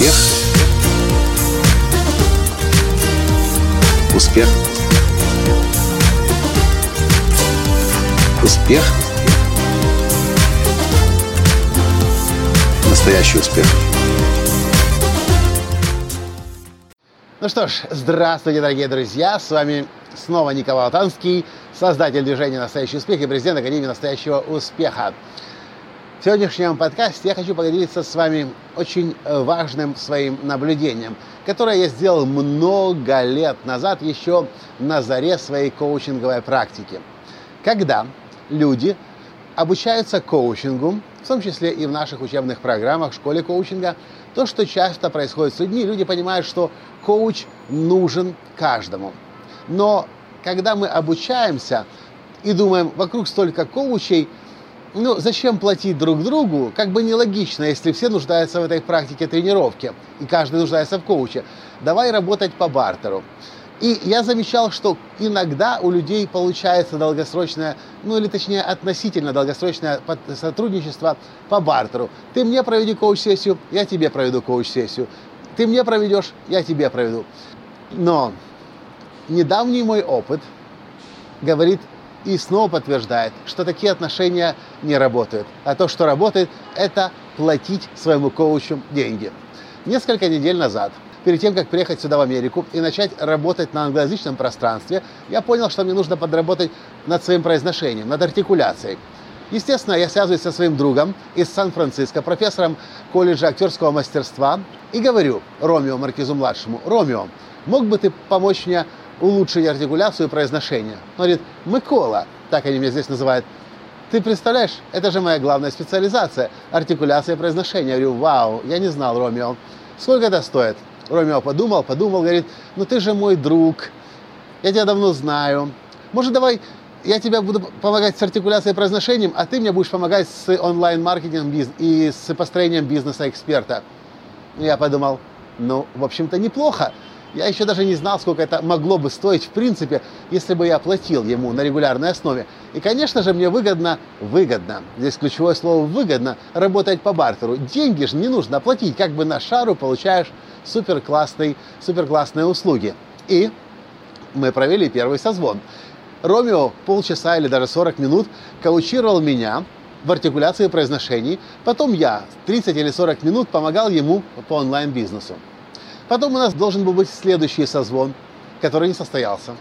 Успех. Успех. Успех. Настоящий успех. Ну что ж, здравствуйте, дорогие друзья! С вами снова Николай Латанский, создатель движения «Настоящий успех» и президент Академии «Настоящего успеха». В сегодняшнем подкасте я хочу поделиться с вами очень важным своим наблюдением, которое я сделал много лет назад, еще на заре своей коучинговой практики. Когда люди обучаются коучингу, в том числе и в наших учебных программах, в школе коучинга, то, что часто происходит с людьми, люди понимают, что коуч нужен каждому. Но когда мы обучаемся и думаем, вокруг столько коучей, ну, зачем платить друг другу? Как бы нелогично, если все нуждаются в этой практике тренировки, и каждый нуждается в коуче. Давай работать по бартеру. И я замечал, что иногда у людей получается долгосрочное, ну или точнее относительно долгосрочное сотрудничество по бартеру. Ты мне проведи коуч-сессию, я тебе проведу коуч-сессию. Ты мне проведешь, я тебе проведу. Но недавний мой опыт говорит и снова подтверждает, что такие отношения не работают. А то, что работает, это платить своему коучу деньги. Несколько недель назад, перед тем, как приехать сюда в Америку и начать работать на англоязычном пространстве, я понял, что мне нужно подработать над своим произношением, над артикуляцией. Естественно, я связываюсь со своим другом из Сан-Франциско, профессором колледжа актерского мастерства, и говорю Ромео Маркизу-младшему, «Ромео, мог бы ты помочь мне улучшить артикуляцию и произношение. Он говорит, Микола, так они меня здесь называют, ты представляешь, это же моя главная специализация, артикуляция и произношение. Я говорю, вау, я не знал, Ромео. Сколько это стоит? Ромео подумал, подумал, говорит, ну ты же мой друг, я тебя давно знаю. Может, давай я тебе буду помогать с артикуляцией и произношением, а ты мне будешь помогать с онлайн-маркетингом и с построением бизнеса эксперта. Я подумал, ну, в общем-то, неплохо. Я еще даже не знал, сколько это могло бы стоить в принципе, если бы я платил ему на регулярной основе. И, конечно же, мне выгодно, выгодно, здесь ключевое слово выгодно, работать по бартеру. Деньги же не нужно платить, как бы на шару получаешь супер классные, супер классные услуги. И мы провели первый созвон. Ромео полчаса или даже 40 минут коучировал меня в артикуляции и произношении. Потом я 30 или 40 минут помогал ему по онлайн-бизнесу. Потом у нас должен был быть следующий созвон, который не состоялся.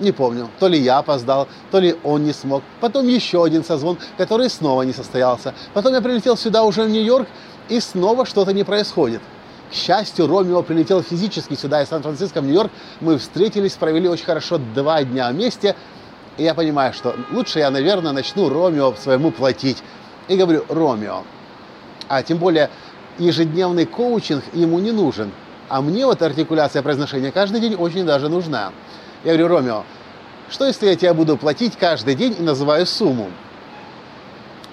Не помню, то ли я опоздал, то ли он не смог. Потом еще один созвон, который снова не состоялся. Потом я прилетел сюда уже в Нью-Йорк, и снова что-то не происходит. К счастью, Ромео прилетел физически сюда из Сан-Франциско в Нью-Йорк. Мы встретились, провели очень хорошо два дня вместе. И я понимаю, что лучше я, наверное, начну Ромео своему платить. И говорю, Ромео, а тем более ежедневный коучинг ему не нужен. А мне вот артикуляция произношения каждый день очень даже нужна. Я говорю, Ромео, что если я тебе буду платить каждый день и называю сумму?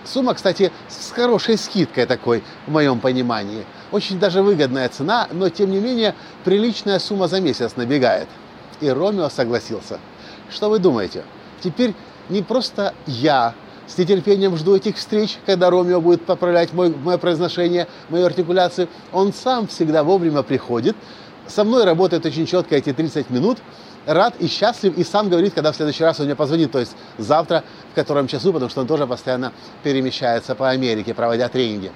Сумма, кстати, с хорошей скидкой такой, в моем понимании. Очень даже выгодная цена, но тем не менее приличная сумма за месяц набегает. И Ромео согласился. Что вы думаете? Теперь не просто я с нетерпением жду этих встреч, когда Ромео будет поправлять мой, мое произношение, мою артикуляцию. Он сам всегда вовремя приходит, со мной работает очень четко эти 30 минут, рад и счастлив, и сам говорит, когда в следующий раз он мне позвонит, то есть завтра, в котором часу, потому что он тоже постоянно перемещается по Америке, проводя тренинги.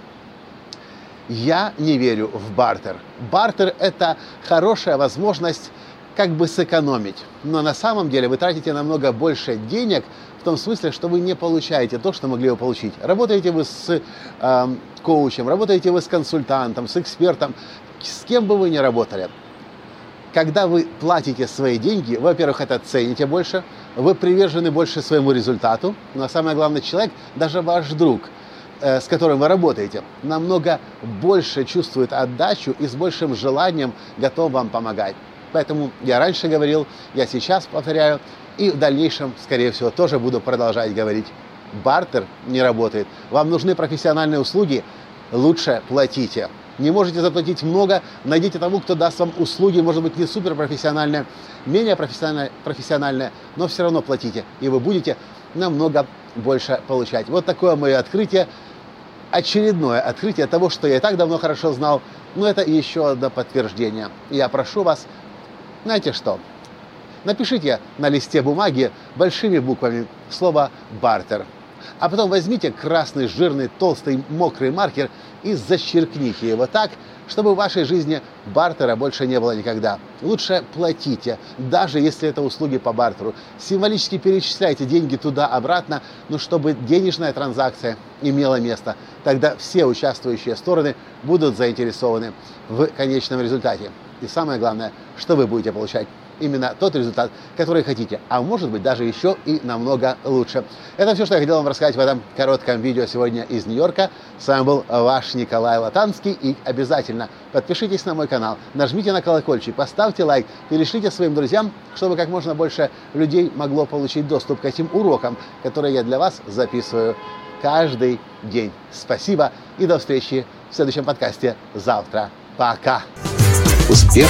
Я не верю в бартер. Бартер – это хорошая возможность как бы сэкономить. Но на самом деле вы тратите намного больше денег том смысле, что вы не получаете то, что могли бы получить. Работаете вы с э, коучем, работаете вы с консультантом, с экспертом, с кем бы вы ни работали. Когда вы платите свои деньги, во-первых, это цените больше, вы привержены больше своему результату, но самое главное, человек, даже ваш друг, э, с которым вы работаете, намного больше чувствует отдачу и с большим желанием готов вам помогать. Поэтому я раньше говорил, я сейчас повторяю, и в дальнейшем, скорее всего, тоже буду продолжать говорить. Бартер не работает. Вам нужны профессиональные услуги, лучше платите. Не можете заплатить много, найдите того, кто даст вам услуги, может быть, не суперпрофессиональные, менее профессиональные, профессиональные, но все равно платите, и вы будете намного больше получать. Вот такое мое открытие, очередное открытие того, что я и так давно хорошо знал, Но это еще одно подтверждение. Я прошу вас, знаете что, напишите на листе бумаги большими буквами слово «бартер». А потом возьмите красный, жирный, толстый, мокрый маркер и зачеркните его так, чтобы в вашей жизни бартера больше не было никогда. Лучше платите, даже если это услуги по бартеру. Символически перечисляйте деньги туда-обратно, но чтобы денежная транзакция имела место. Тогда все участвующие стороны будут заинтересованы в конечном результате. И самое главное, что вы будете получать именно тот результат, который хотите, а может быть даже еще и намного лучше. Это все, что я хотел вам рассказать в этом коротком видео сегодня из Нью-Йорка. С вами был ваш Николай Латанский и обязательно подпишитесь на мой канал, нажмите на колокольчик, поставьте лайк, перешлите своим друзьям, чтобы как можно больше людей могло получить доступ к этим урокам, которые я для вас записываю каждый день. Спасибо и до встречи в следующем подкасте завтра. Пока! Успех!